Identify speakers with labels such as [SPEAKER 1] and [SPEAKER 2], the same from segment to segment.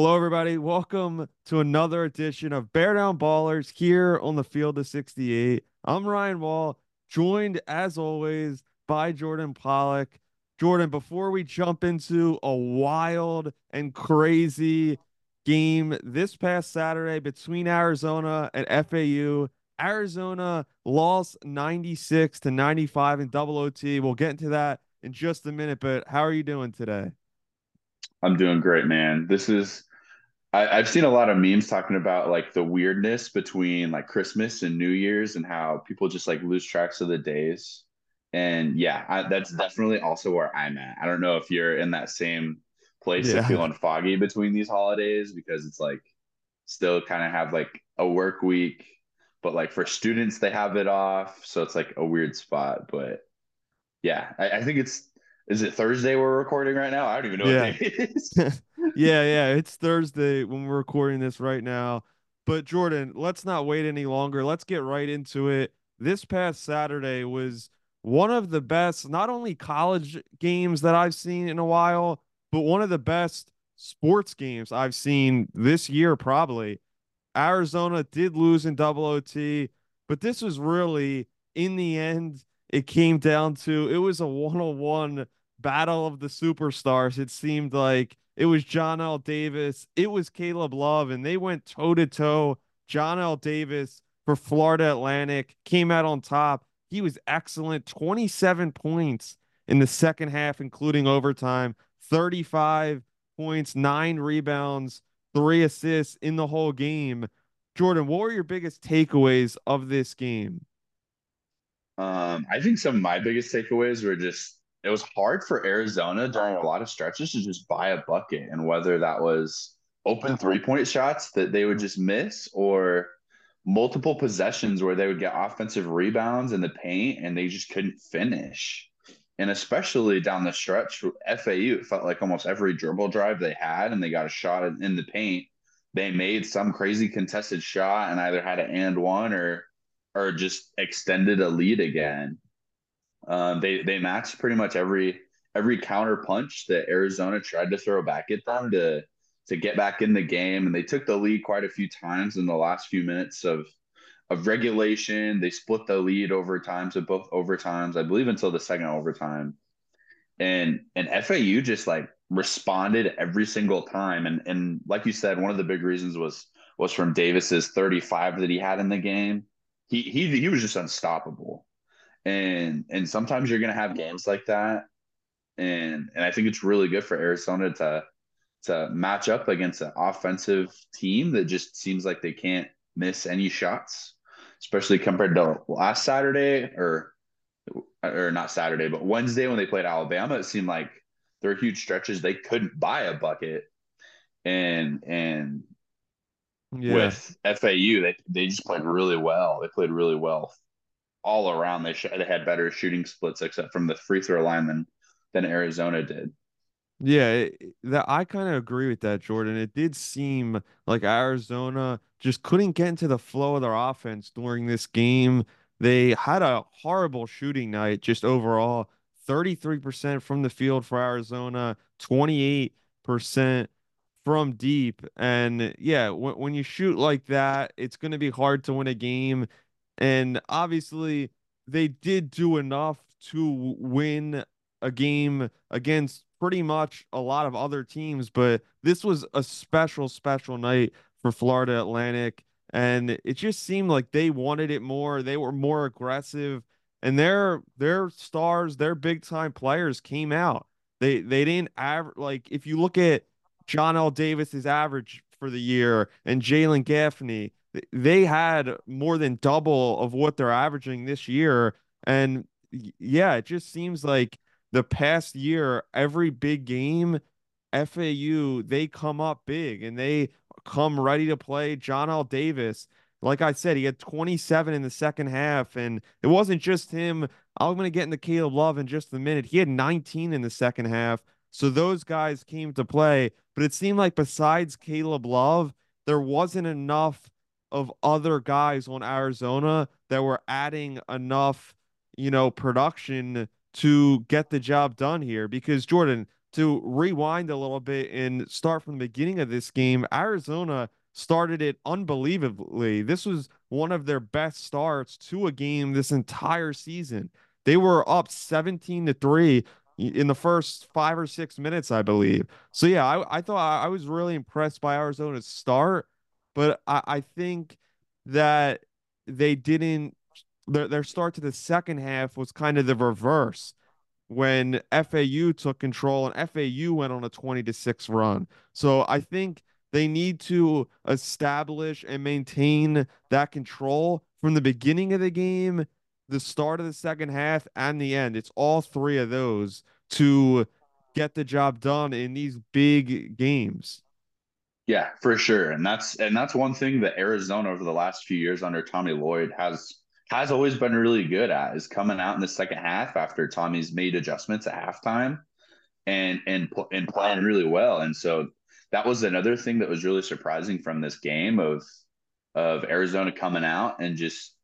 [SPEAKER 1] Hello, everybody. Welcome to another edition of Bear Down Ballers here on the field of 68. I'm Ryan Wohl, joined as always by Jordan Pollock. Jordan, before we jump into a wild and crazy game this past Saturday between Arizona and FAU, Arizona lost 96 to 95 in double OT. We'll get into that in just a minute, but how are you doing today?
[SPEAKER 2] I'm doing great, man. This is I, have seen a lot of memes talking about like the weirdness between like Christmas and New Year's and how people just like lose tracks of the days. And yeah, I, that's definitely also where I'm at. I don't know if you're in that same place yeah. of feeling foggy between these holidays because it's like still kind of have like a work week, but like for students they have it off, so it's like a weird spot. But yeah, I, I think it's is it Thursday we're recording right now? I don't even know yeah. what day it is.
[SPEAKER 1] yeah, yeah, it's Thursday when we're recording this right now. But Jordan, let's not wait any longer. Let's get right into it. This past Saturday was one of the best, not only college games that I've seen in a while, but one of the best sports games I've seen this year, probably. Arizona did lose in double OT, but this was really, in the end, it came down to it was a one on one battle of the superstars. It seemed like it was Johnell Davis, it was Caleb Love, and they went toe to toe. Johnell Davis for Florida Atlantic came out on top. He was excellent, 27 points in the second half, including overtime, 35 points, nine rebounds, three assists in the whole game. Jordan, what were your biggest takeaways of this game?
[SPEAKER 2] Um, I think some of my biggest takeaways were just it was hard for Arizona during a lot of stretches to just buy a bucket, and whether that was open three point shots that they would just miss or multiple possessions where they would get offensive rebounds in the paint and they just couldn't finish. And especially down the stretch, FAU, it felt like almost every dribble drive they had and they got a shot in the paint, they made some crazy contested shot and either had an and one or or just extended a lead again. Um, they they matched pretty much every every counter punch that Arizona tried to throw back at them to to get back in the game, and they took the lead quite a few times in the last few minutes of of regulation. They split the lead over times of both overtimes, I believe, until the second overtime. And and FAU just like responded every single time. And and like you said, one of the big reasons was was from Davis's 35 that he had in the game. He he he was just unstoppable and and sometimes you're going to have games like that and and I think it's really good for Arizona to to match up against an offensive team that just seems like they can't miss any shots, especially compared to last Saturday or or not Saturday, but Wednesday when they played Alabama. It seemed like there were huge stretches they couldn't buy a bucket, and and yeah. with FAU they they just played really well. They played really well all around. They sh- they had better shooting splits except from the free throw line than than Arizona did.
[SPEAKER 1] Yeah, that I kind of agree with that, Jordan. It did seem like Arizona just couldn't get into the flow of their offense during this game. They had a horrible shooting night just overall. 33% from the field for Arizona, 28% from deep. And yeah, when you shoot like that, it's going to be hard to win a game. And obviously, they did do enough to win a game against pretty much a lot of other teams, but this was a special, special night for Florida Atlantic. And it just seemed like they wanted it more. They were more aggressive, and their their stars, their big time players came out. They they didn't average like if you look at Johnell Davis's average for the year and Jalen Gaffney, they had more than double of what they're averaging this year. And yeah, it just seems like the past year, every big game, FAU, they come up big and they come ready to play. Johnell Davis, like I said, he had 27 in the second half, and it wasn't just him. I'm going to get into Caleb Love in just a minute. He had 19 in the second half. So those guys came to play, but it seemed like besides Caleb Love, there wasn't enough of other guys on Arizona that were adding enough, you know, production to get the job done here. Because Jordan, to rewind a little bit and start from the beginning of this game, Arizona started it unbelievably. This was one of their best starts to a game this entire season. They were up 17 to 3 in the first five or six minutes, I believe. So yeah, I, I thought I was really impressed by Arizona's start, but I, I think that they didn't their their start to the second half was kind of the reverse when FAU took control and FAU went on a 20 to 6 run. So I think they need to establish and maintain that control from the beginning of the game, the start of the second half, and the end. It's all three of those to get the job done in these big games.
[SPEAKER 2] Yeah, for sure. And that's and that's one thing that Arizona over the last few years under Tommy Lloyd has has always been really good at is coming out in the second half after Tommy's made adjustments at halftime and and and playing really well. And so that was another thing that was really surprising from this game of of Arizona coming out and just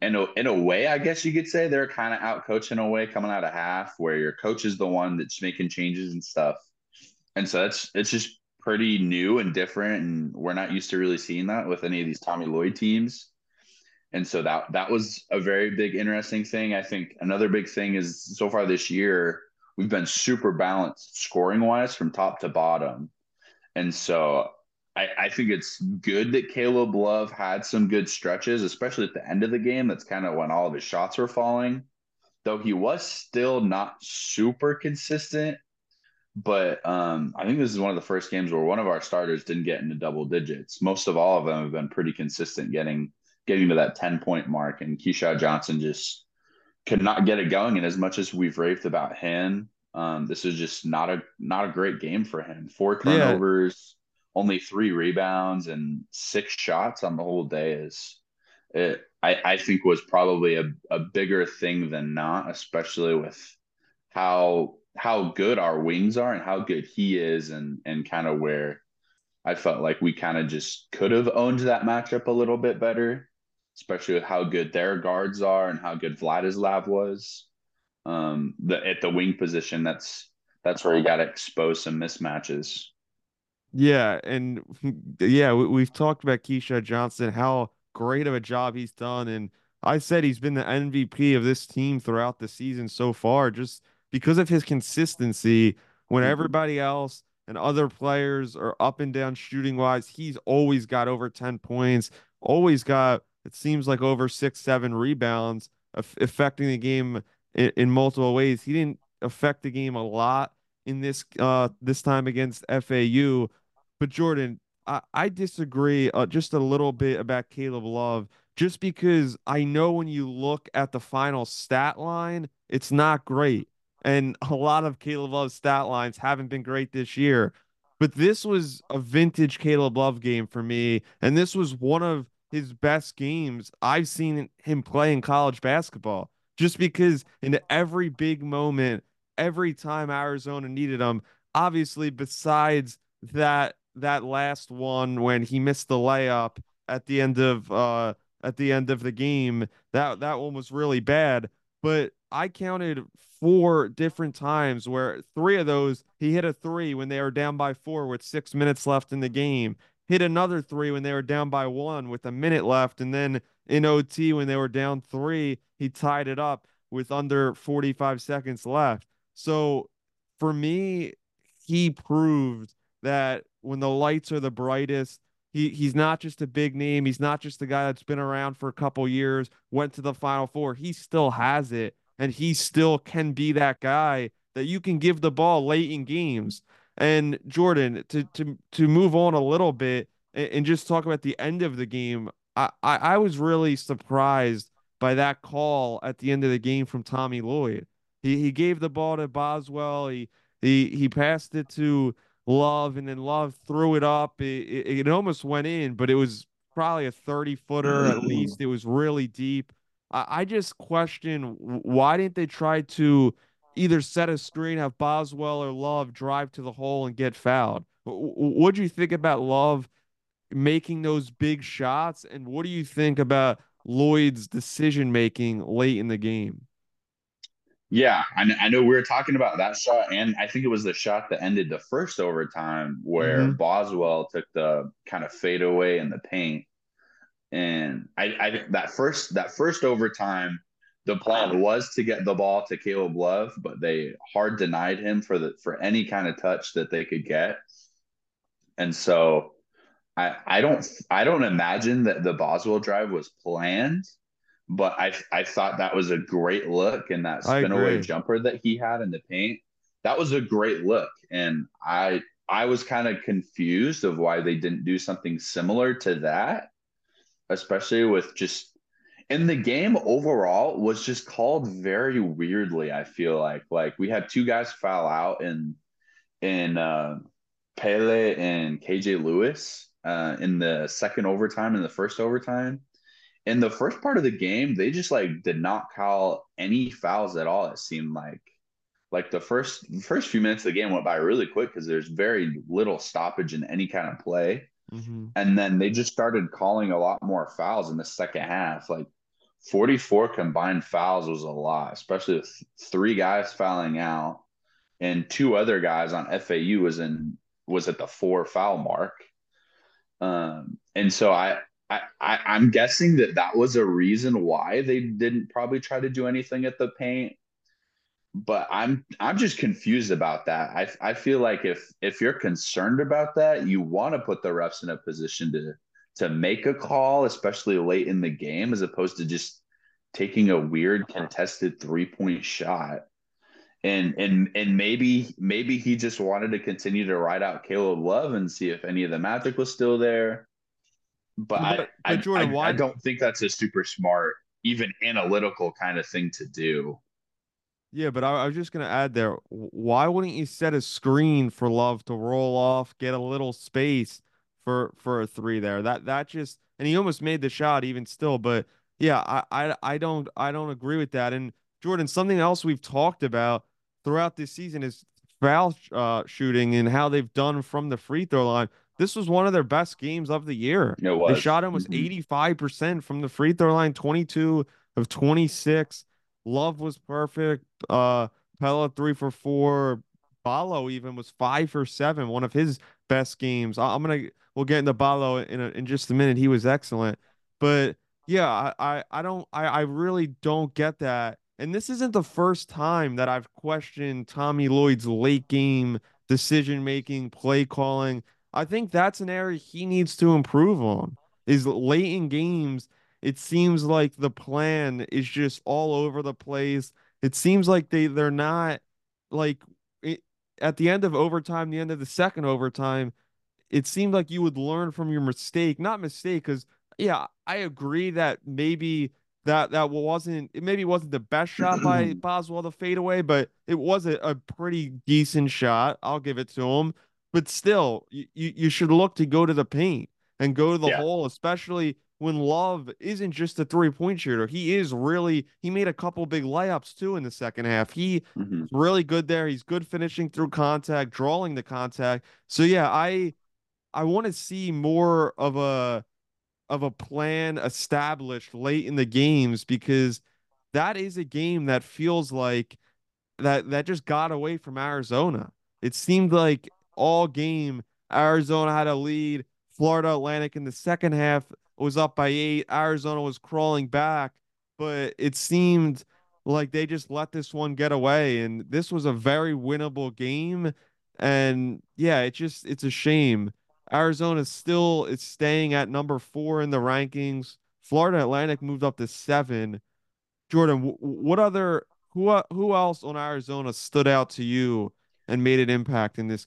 [SPEAKER 2] in a, in a way, I guess you could say they're kind of out coaching a way coming out of half where your coach is the one that's making changes and stuff. And so that's it's just pretty new and different. And we're not used to really seeing that with any of these Tommy Lloyd teams. And so that that was a very big interesting thing. I think another big thing is so far this year we've been super balanced scoring wise from top to bottom. And so I, I think it's good that caleb love had some good stretches especially at the end of the game. That's kind of when all of his shots were falling. Though he was still not super consistent but um, I think this is one of the first games where one of our starters didn't get into double digits. Most of all of them have been pretty consistent getting getting to that 10 point mark. And Keshad Johnson just could not get it going. And as much as we've raved about him, um, this is just not a not a great game for him. Four turnovers, yeah. only three rebounds, and six shots on the whole day is it I, I think was probably a, a bigger thing than not, especially with how how good our wings are and how good he is and and kind of where I felt like we kind of just could have owned that matchup a little bit better especially with how good their guards are and how good Vladislav was. Um, the at the wing position, that's that's where you got to expose some mismatches.
[SPEAKER 1] Yeah, and yeah, we, have talked about Keshad Johnson, how great of a job he's done, and I said he's been the MVP of this team throughout the season so far, just because of his consistency. When mm-hmm. everybody else and other players are up and down shooting wise, he's always got over ten points, always got it seems like over six, seven rebounds, affecting the game in, in, multiple ways. He didn't affect the game a lot in this uh this time against FAU, but Jordan, I, I disagree uh, just a little bit about Caleb Love, just because I know when you look at the final stat line, it's not great. And a lot of Caleb Love's stat lines haven't been great this year. But this was a vintage Caleb Love game for me. And this was one of his best games I've seen him play in college basketball. Just because in every big moment, every time Arizona needed him, obviously besides that that last one when he missed the layup at the end of uh at the end of the game, that that one was really bad. But I counted four different times where three of those he hit a three when they were down by four with six minutes left in the game. Hit another three when they were down by one with a minute left, and then in OT when they were down three, he tied it up with under 45 seconds left. So for me, he proved that when the lights are the brightest, he he's not just a big name. He's not just the guy that's been around for a couple years, went to the final four. He still has it, and he still can be that guy that you can give the ball late in games. And Jordan, to to to move on a little bit and, and just talk about the end of the game, I, I I was really surprised by that call at the end of the game from Tommy Lloyd. He he gave the ball to Boswell. He he he passed it to Love, and then Love threw it up. It, it, it almost went in, but it was probably a 30 footer at least. It was really deep. I, I just question why didn't they try to either set a screen, have Boswell or Love drive to the hole and get fouled? What do you think about Love making those big shots? And what do you think about Lloyd's decision making late in the game?
[SPEAKER 2] Yeah, I, I know we were talking about that shot, and I think it was the shot that ended the first overtime where mm-hmm. Boswell took the kind of fadeaway in the paint. And I, I that first that first overtime, the plan was to get the ball to Caleb Love, but they hard denied him for the for any kind of touch that they could get. And so I I don't I don't imagine that the Boswell drive was planned but I I thought that was a great look and that spin away jumper that he had in the paint. That was a great look. And I I was kind of confused of why they didn't do something similar to that, especially with just in the game overall was just called very weirdly. I feel like like we had two guys foul out in in uh, Pelle and KJ Lewis uh, in the second overtime and the first overtime in the first part of the game, they just like did not call any fouls at all. It seemed like like the first first few minutes of the game went by really quick because there's very little stoppage in any kind of play. Mm-hmm. And then they just started calling a lot more fouls in the second half. Like 44 combined fouls was a lot, especially with three guys fouling out and two other guys on FAU was in was at the four foul mark. Um, and so I I, I am guessing that that was a reason why they didn't probably try to do anything at the paint but i'm i'm just confused about that. I i feel like if if you're concerned about that you want to put the refs in a position to to make a call especially late in the game as opposed to just taking a weird contested three point shot. And and and maybe maybe he just wanted to continue to ride out Caleb Love and see if any of the magic was still there. But, but, I, but Jordan, I, why... I don't think that's a super smart, even analytical kind of thing to do.
[SPEAKER 1] Yeah, but I, I was just gonna add there. Why wouldn't you set a screen for Love to roll off, get a little space for for a three there? That that just and he almost made the shot even still. But yeah, I I, I don't I don't agree with that. And Jordan, something else we've talked about throughout this season is foul uh, shooting and how they've done from the free throw line this was one of their best games of the year.
[SPEAKER 2] It was.
[SPEAKER 1] They shot almost mm-hmm. 85% from the free throw line, 22 of 26. Love was perfect. Uh Pelle three for four. Ballo even was five for seven, one of his best games. I, am gonna we'll get into Ballo in a, in just a minute. He was excellent, but yeah, I I, I don't I, I really don't get that. And this isn't the first time that I've questioned Tommy Lloyd's late game decision making, play calling. I think that's an area he needs to improve on. Is late in games, it seems like the plan is just all over the place. It seems like they they're not like it, at the end of overtime, the end of the second overtime. It seemed like you would learn from your mistake, not mistake, because yeah, I agree that maybe that that wasn't it maybe wasn't the best shot by Boswell to fade away, but it was a, a pretty decent shot. I'll give it to him but still, you, you should look to go to the paint and go to the yeah. hole, especially when Love isn't just a three point shooter. He is really, he made a couple big layups too in the second half. He
[SPEAKER 2] Mhm.
[SPEAKER 1] really good there. He's good finishing through contact, drawing the contact. So yeah, I I want to see more of a of a plan established late in the games because that is a game that feels like that that just got away from Arizona. It seemed like all game Arizona had a lead. Florida Atlantic in the second half was up by eight. Arizona was crawling back, but it seemed like they just let this one get away. And this was a very winnable game. And yeah, it just it's a shame. Arizona still is staying at number four in the rankings. Florida Atlantic moved up to seven. Jordan, what other who who else on Arizona stood out to you and made an impact in this?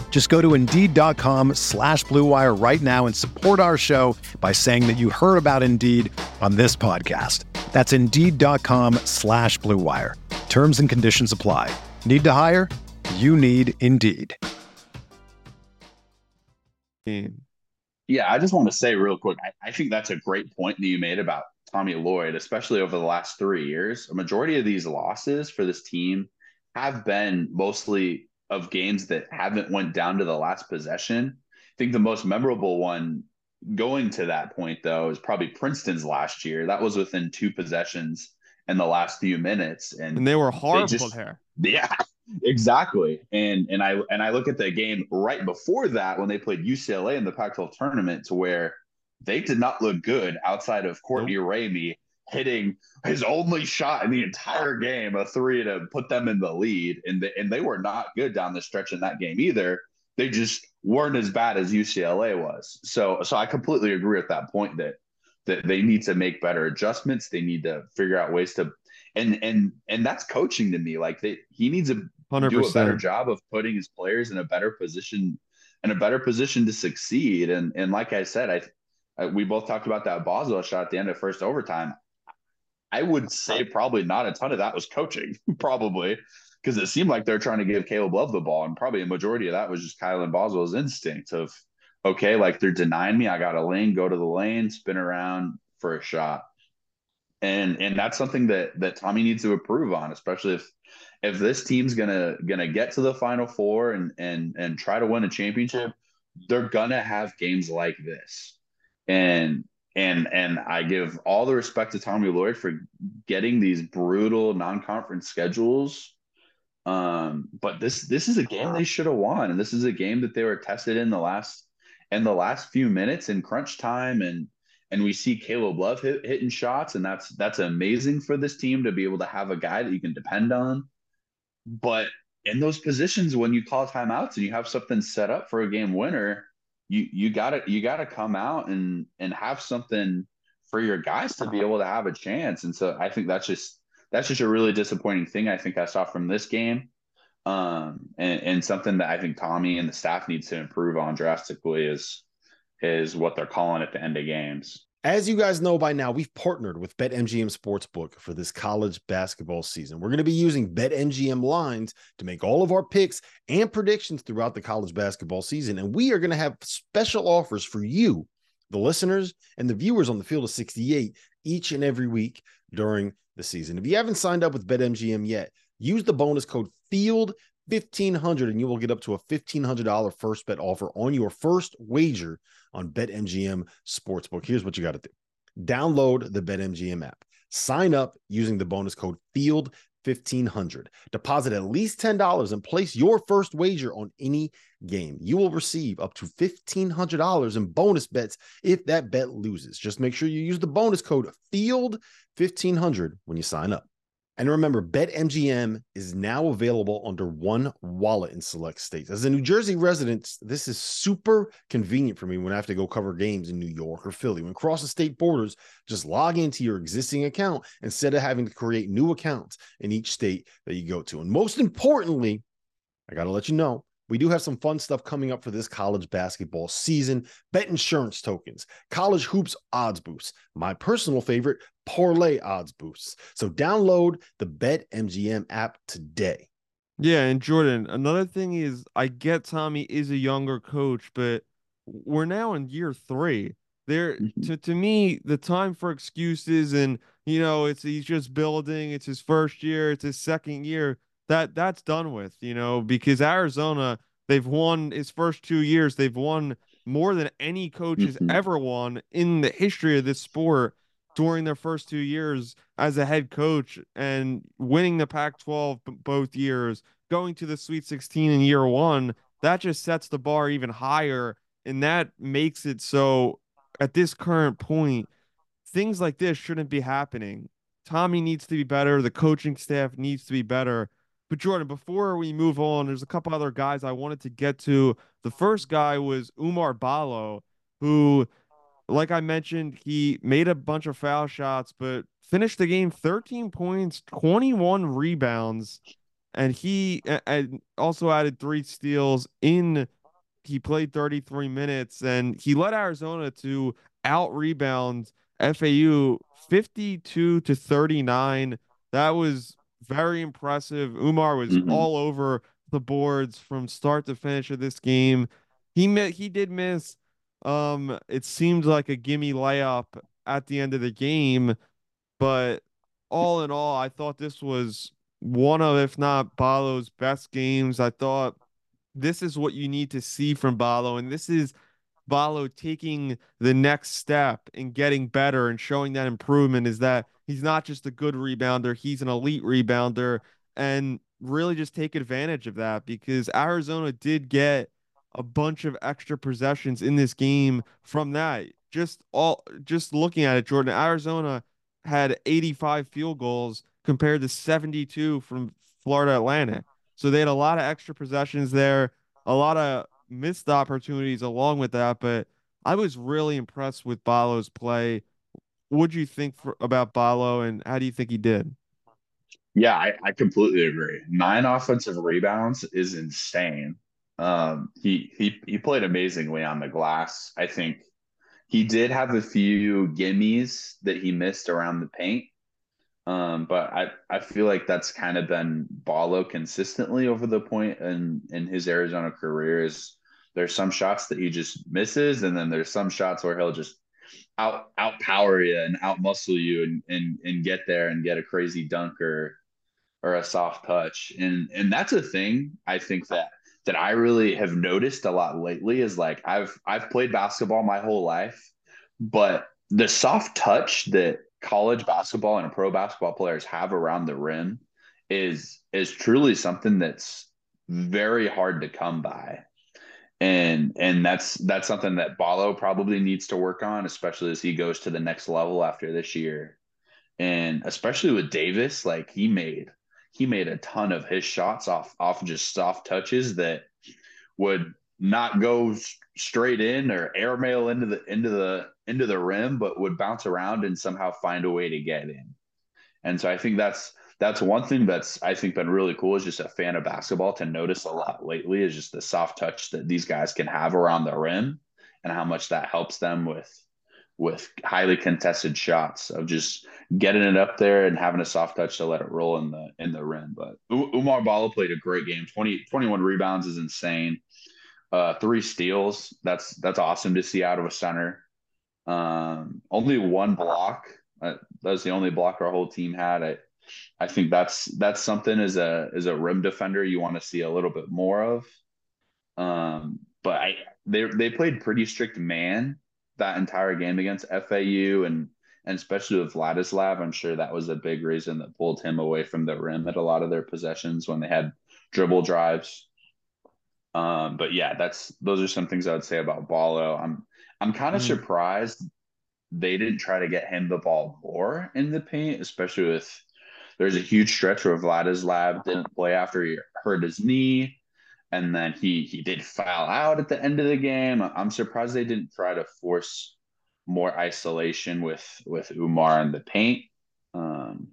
[SPEAKER 3] Just go to Indeed.com slash Blue Wire right now and support our show by saying that you heard about Indeed on this podcast. That's Indeed.com slash Blue Wire. Terms and conditions apply. Need to hire? You need Indeed.
[SPEAKER 2] Yeah, I just want to say real quick, I, I think that's a great point that you made about Tommy Lloyd, especially over the last three years. A majority of these losses for this team have been mostly of games that haven't went down to the last possession. I think the most memorable one going to that point though is probably Princeton's last year. That was within two possessions in the last few minutes, and,
[SPEAKER 1] And they were horrible
[SPEAKER 2] just-
[SPEAKER 1] there.
[SPEAKER 2] yeah, exactly. And and I and I look at the game right before that when they played UCLA in the Pac-12 tournament, to where they did not look good outside of Courtney Ramey hitting his only shot in the entire game, a three to put them in the lead, and they, and they were not good down the stretch in that game either. They just weren't as bad as UCLA was. So so I completely agree with that point that that they need to make better adjustments. They need to figure out ways to and and and that's coaching to me. Like they, he needs to
[SPEAKER 1] Hundred
[SPEAKER 2] do a better job of putting his players in a better position in a better position to succeed. And and like I said, I, I we both talked about that Boswell shot at the end of first overtime. I would say probably not a ton of that was coaching, probably because it seemed like they're trying to give Caleb Love the ball, and probably a majority of that was just Kylan Boswell's instinct of, okay, like they're denying me, I got a lane, go to the lane, spin around for a shot, and and that's something that that Tommy needs to improve on, especially if if this team's gonna gonna get to the Final Four and and and try to win a championship, they're gonna have games like this, and and and I give all the respect to Tommy Lloyd for getting these brutal non-conference schedules. Um, but this this is a game they should have won, and this is a game that they were tested in the last in the last few minutes in crunch time, and and we see Caleb Love hit, hitting shots, and that's that's amazing for this team to be able to have a guy that you can depend on. But in those positions, when you call timeouts and you have something set up for a game winner, you you gotta you gotta come out and and have something for your guys to be able to have a chance. And so I think that's just that's just a really disappointing thing I think I saw from this game. Um and, and something that I think Tommy and the staff needs to improve on drastically is is what they're calling at the end of games.
[SPEAKER 4] As you guys know by now, we've partnered with BetMGM Sportsbook for this college basketball season. We're going to be using BetMGM lines to make all of our picks and predictions throughout the college basketball season. And we are going to have special offers for you, the listeners and the viewers on the field of 68 each and every week during the season. If you haven't signed up with BetMGM yet, use the bonus code FIELD 1500 and you will get up to a $1500 first bet offer on your first wager on BetMGM Sportsbook. Here's what you got to do. Download the BetMGM app. Sign up using the bonus code FIELD 1500. Deposit at least $10 and place your first wager on any game. You will receive up to $1500 in bonus bets if that bet loses. Just make sure you use the bonus code FIELD1500 when you sign up. And remember, BetMGM is now available under one wallet in select states. As a New Jersey resident, this is super convenient for me when I have to go cover games in New York or Philly. When crossing state borders, just log into your existing account instead of having to create new accounts in each state that you go to. And most importantly, I got to let you know we do have some fun stuff coming up for this college basketball season. Bet insurance tokens, college hoops odds boosts, my personal favorite, parlay odds boosts. So download the Bet MGM app today.
[SPEAKER 1] Yeah, and Jordan, another thing is I get Tommy is a younger coach, but we're now in year three. There mm-hmm. to, to me, the time for excuses and you know, it's he's just building, it's his first year, it's his second year that that's done with, you know, because Arizona, they've won his first two years, they've won more than any coach has mm-hmm. ever won in the history of this sport during their first two years as a head coach and winning the Pac 12 both years, going to the Sweet 16 in year one. That just sets the bar even higher. And that makes it so at this current point, things like this shouldn't be happening. Tommy needs to be better. The coaching staff needs to be better. But Jordan, before we move on, there's a couple other guys I wanted to get to. The first guy was Oumar Ballo, who, like I mentioned, he made a bunch of foul shots, but finished the game 13 points, 21 rebounds, and he and also added three steals in he played 33 minutes and he led Arizona to out rebound FAU 52 to 39. That was very impressive. Oumar was mm-hmm. all over the boards from start to finish of this game. He met, he did miss um it seemed like a gimme layup at the end of the game, but all in all, I thought this was one of, if not Ballo's best games. I thought this is what you need to see from Balo, and this is Ballo taking the next step and getting better and showing that improvement is that he's not just a good rebounder, he's an elite rebounder and really just take advantage of that because Arizona did get a bunch of extra possessions in this game from that. Just all just looking at it, Jordan, Arizona had 85 field goals compared to 72 from Florida Atlantic. So they had a lot of extra possessions there, a lot of missed opportunities along with that, but I was really impressed with Ballo's play. What do you think for, about Ballo, and how do you think he did?
[SPEAKER 2] Yeah, I, I completely agree. Nine offensive rebounds is insane. Um, he he he played amazingly on the glass. I think he did have a few gimmies that he missed around the paint, um, but I, I feel like that's kind of been Ballo consistently over the point in in his Arizona career is there's some shots that he just misses, and then there's some shots where he'll just out outpower you and outmuscle you and and and get there and get a crazy dunk or or a soft touch. And and that's a thing I think that that I really have noticed a lot lately is like I've I've played basketball my whole life, but the soft touch that college basketball and pro basketball players have around the rim is is truly something that's very hard to come by and and that's that's something that Ballo probably needs to work on, especially as he goes to the next level after this year, and especially with Davis, like he made he made a ton of his shots off off just soft touches that would not go straight in or airmail into the into the into the rim, but would bounce around and somehow find a way to get in. And so I think that's that's one thing that's I think been really cool as just a fan of basketball to notice a lot lately is just the soft touch that these guys can have around the rim and how much that helps them with with highly contested shots of just getting it up there and having a soft touch to let it roll in the in the rim. But Oumar Ballo played a great game. 20, 21 rebounds is insane. Uh, three steals. That's that's awesome to see out of a center. Um, only one block. Uh, that's the only block our whole team had. I, I think that's that's something as a as a rim defender you want to see a little bit more of. Um, but I they they played pretty strict man that entire game against FAU and And especially with Vladislav, I'm sure that was a big reason that pulled him away from the rim at a lot of their possessions when they had dribble drives. Um, but yeah, that's those are some things I would say about Ballo. I'm I'm kind of mm. surprised they didn't try to get him the ball more in the paint, especially with there's a huge stretch where Vladislav didn't play after he hurt his knee, and then he he did foul out at the end of the game. I'm surprised they didn't try to force more isolation with with Oumar in the paint. Um,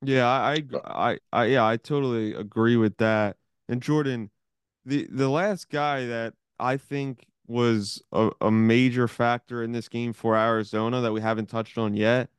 [SPEAKER 1] yeah, I, I, I, yeah, I totally agree with that. And Jordan, the the last guy that I think was a, a major factor in this game for Arizona that we haven't touched on yet,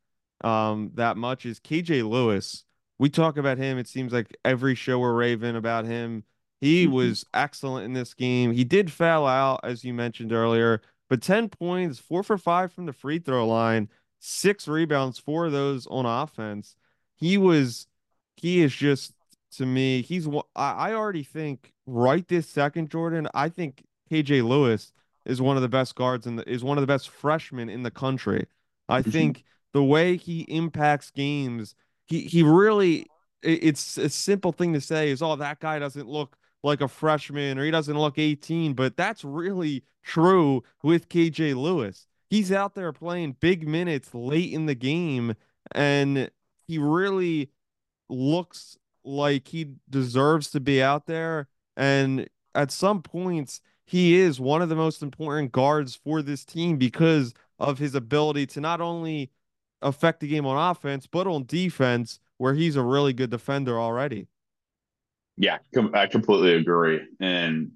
[SPEAKER 1] um, that much is KJ Lewis. We talk about him. It seems like every show we're raving about him. He mm-hmm. was excellent in this game. He did foul out, as you mentioned earlier, but 10 points, four for five from the free throw line, six rebounds, four of those on offense. He was, he is just, to me, he's, I already think right this second, Jordan, I think KJ Lewis is one of the best guards and is one of the best freshmen in the country. I mm-hmm. think the way he impacts games, he he really it's a simple thing to say is oh that guy doesn't look like a freshman or he doesn't look 18, but that's really true with KJ Lewis. He's out there playing big minutes late in the game and he really looks like he deserves to be out there and at some points he is one of the most important guards for this team because of his ability to not only affect the game on offense, but on defense, where he's a really good defender already.
[SPEAKER 2] Yeah, I completely agree. And,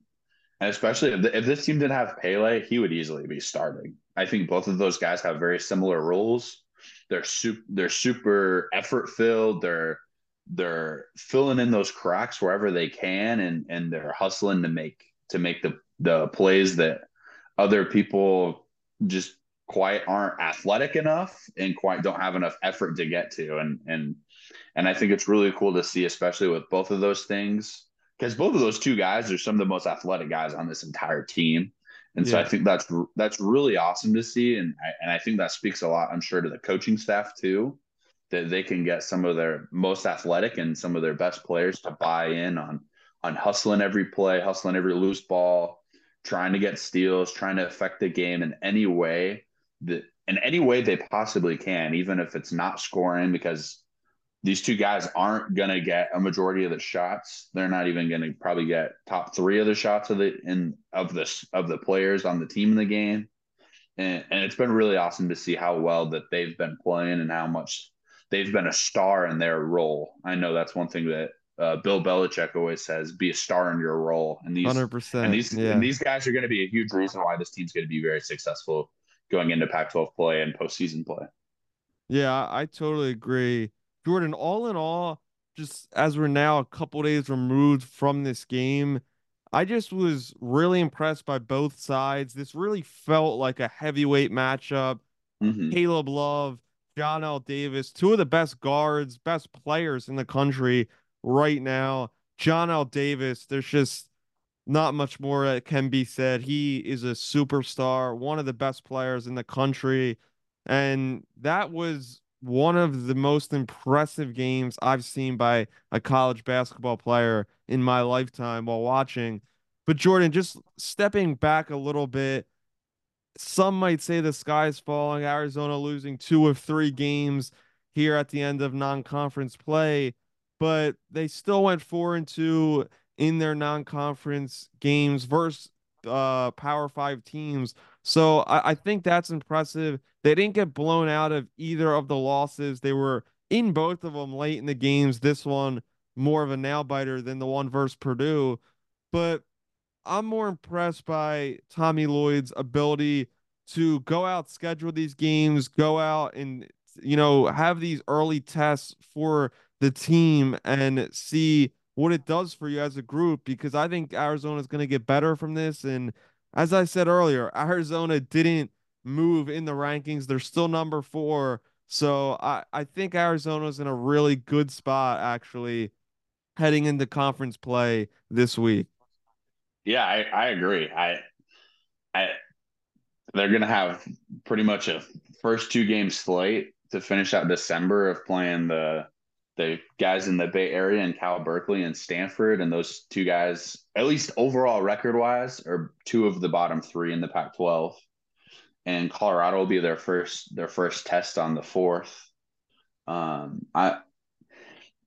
[SPEAKER 2] and especially if, the, if this team didn't have Pelle, he would easily be starting. I think both of those guys have very similar roles. They're super, they're super effort filled. They're they're filling in those cracks wherever they can, and and they're hustling to make to make the the plays that other people just quite aren't athletic enough and quite don't have enough effort to get to. And and and I think it's really cool to see especially with both of those things because both of those two guys are some of the most athletic guys on this entire team. And yeah. so I think that's that's really awesome to see. And I, and I think that speaks a lot I'm sure to the coaching staff too that they can get some of their most athletic and some of their best players to buy in on on hustling every play hustling every loose ball trying to get steals, trying to affect the game in any way that in any way they possibly can, even if it's not scoring, because these two guys aren't gonna get a majority of the shots. They're not even gonna probably get top three of the shots of the in of the of the players on the team in the game. And, and it's been really awesome to see how well that they've been playing and how much they've been a star in their role. I know that's one thing that uh, Bill Belichick always says, "Be a star in your role." And these, 100%, and these, yeah. and these guys are going to be a huge reason why this team's going to be very successful going into Pac-12 play and postseason play.
[SPEAKER 1] Yeah, I totally agree, Jordan. All in all, just as we're now a couple days removed from this game, I just was really impressed by both sides. This really felt like a heavyweight matchup. Mm-hmm. Caleb Love, Johnell Davis, two of the best guards, best players in the country right now. Johnell Davis, there's just not much more that can be said. He is a superstar, one of the best players in the country. And that was one of the most impressive games I've seen by a college basketball player in my lifetime while watching. But Jordan, just stepping back a little bit, some might say the sky's falling, Arizona losing two of three games here at the end of non conference play but they still went four and two in their non-conference games versus uh, Power Five teams. So I, I think that's impressive. They didn't get blown out of either of the losses. They were in both of them late in the games. This one more of a nail biter than the one versus Purdue, but I'm more impressed by Tommy Lloyd's ability to go out, schedule these games, go out and you know have these early tests for the team and see what it does for you as a group because I think Arizona is going to get better from this. And as I said earlier, Arizona didn't move in the rankings. They're still number four. So I, I think Arizona's in a really good spot actually heading into conference play this week.
[SPEAKER 2] Yeah, I, I agree. I I they're gonna have pretty much a first two game slate to finish out December of playing the the guys in the Bay Area and Cal Berkeley and Stanford, and those two guys, at least overall record wise, are two of the bottom three in the Pac-12. And Colorado will be their first their first test on the fourth. Um, I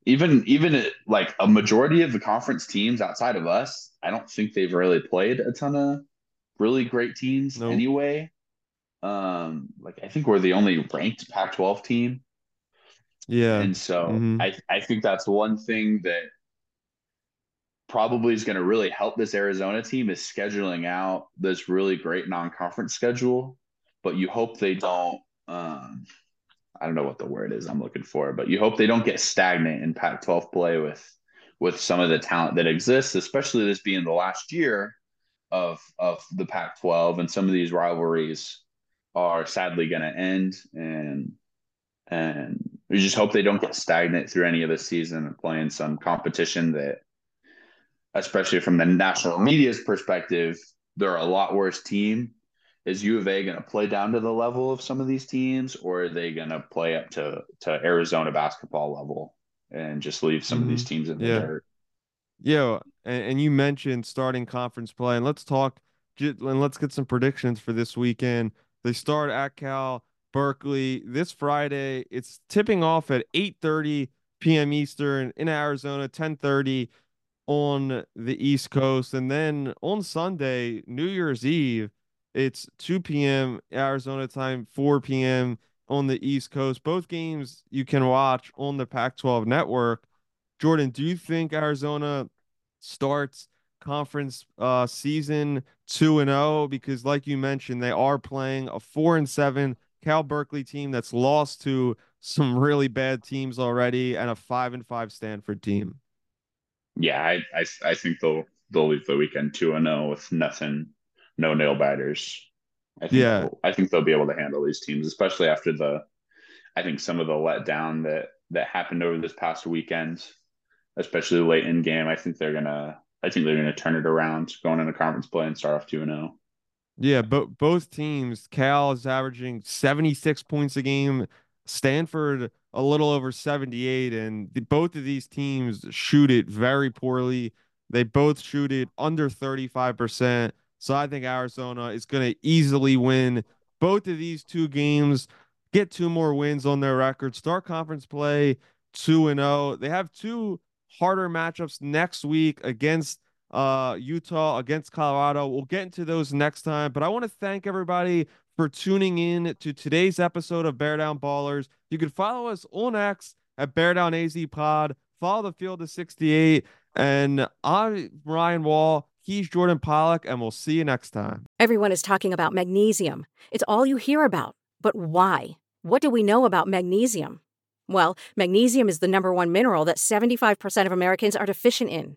[SPEAKER 2] even even it, like a majority of the conference teams outside of us, I don't think they've really played a ton of really great teams nope. anyway. Um, like I think we're the only ranked Pac-12 team.
[SPEAKER 1] Yeah.
[SPEAKER 2] And so mm-hmm. I I think that's one thing that probably is going to really help this Arizona team is scheduling out this really great non-conference schedule, but you hope they don't um I don't know what the word is I'm looking for, but you hope they don't get stagnant in Pac-12 play with with some of the talent that exists, especially this being the last year of of the Pac-12 and some of these rivalries are sadly going to end and and we just hope they don't get stagnant through any of the season and playing some competition that especially from the national media's perspective they're a lot worse team is U of A going to play down to the level of some of these teams, or are they going to play up to to Arizona basketball level and just leave some mm-hmm. of these mm-hmm. teams in the
[SPEAKER 1] yeah.
[SPEAKER 2] dirt?
[SPEAKER 1] Yeah, and, and you mentioned starting conference play, and let's talk and let's get some predictions for this weekend. They start at Cal Berkeley this Friday. It's tipping off at 8:30 p.m. Eastern in Arizona, 10:30 on the East Coast, and then on Sunday, New Year's Eve it's 2 p.m. Arizona time, 4 p.m. on the East Coast. Both games you can watch on the Pac 12 network. Jordan, do you think Arizona starts conference uh, season 2 and 0? Because, like you mentioned, they are playing a 4 and 7 Cal Berkeley team that's lost to some really bad teams already and a 5 and 5 Stanford team.
[SPEAKER 2] Yeah, I, I, I think they'll they'll leave the weekend 2 and 0 with nothing no nail biters. I think
[SPEAKER 1] yeah,
[SPEAKER 2] I think they'll be able to handle these teams, especially after the, I think some of the letdown that that happened over this past weekend, especially late in game. I think they're gonna, I think they're gonna turn it around, going into conference play and start off two and zero.
[SPEAKER 1] Yeah, but both teams, Cal is averaging seventy six points a game. Stanford a little over 78 and the, both of these teams shoot it very poorly they both shoot it under 35% so I think Arizona is going to easily win both of these two games, get two more wins on their record, start conference play 2 and 0. They have two harder matchups next week against uh, Utah, against Colorado. We'll get into those next time, but I want to thank everybody for tuning in to today's episode of Bear Down Ballers. You can follow us on X at Bear Down AZ Pod. Follow the Field of 68. And I'm Ryan Wohl. He's Jordan Pollock, and we'll see you next time.
[SPEAKER 5] Everyone is talking about magnesium. It's all you hear about. But why? What do we know about magnesium? Well, magnesium is the number one mineral that 75% of Americans are deficient in.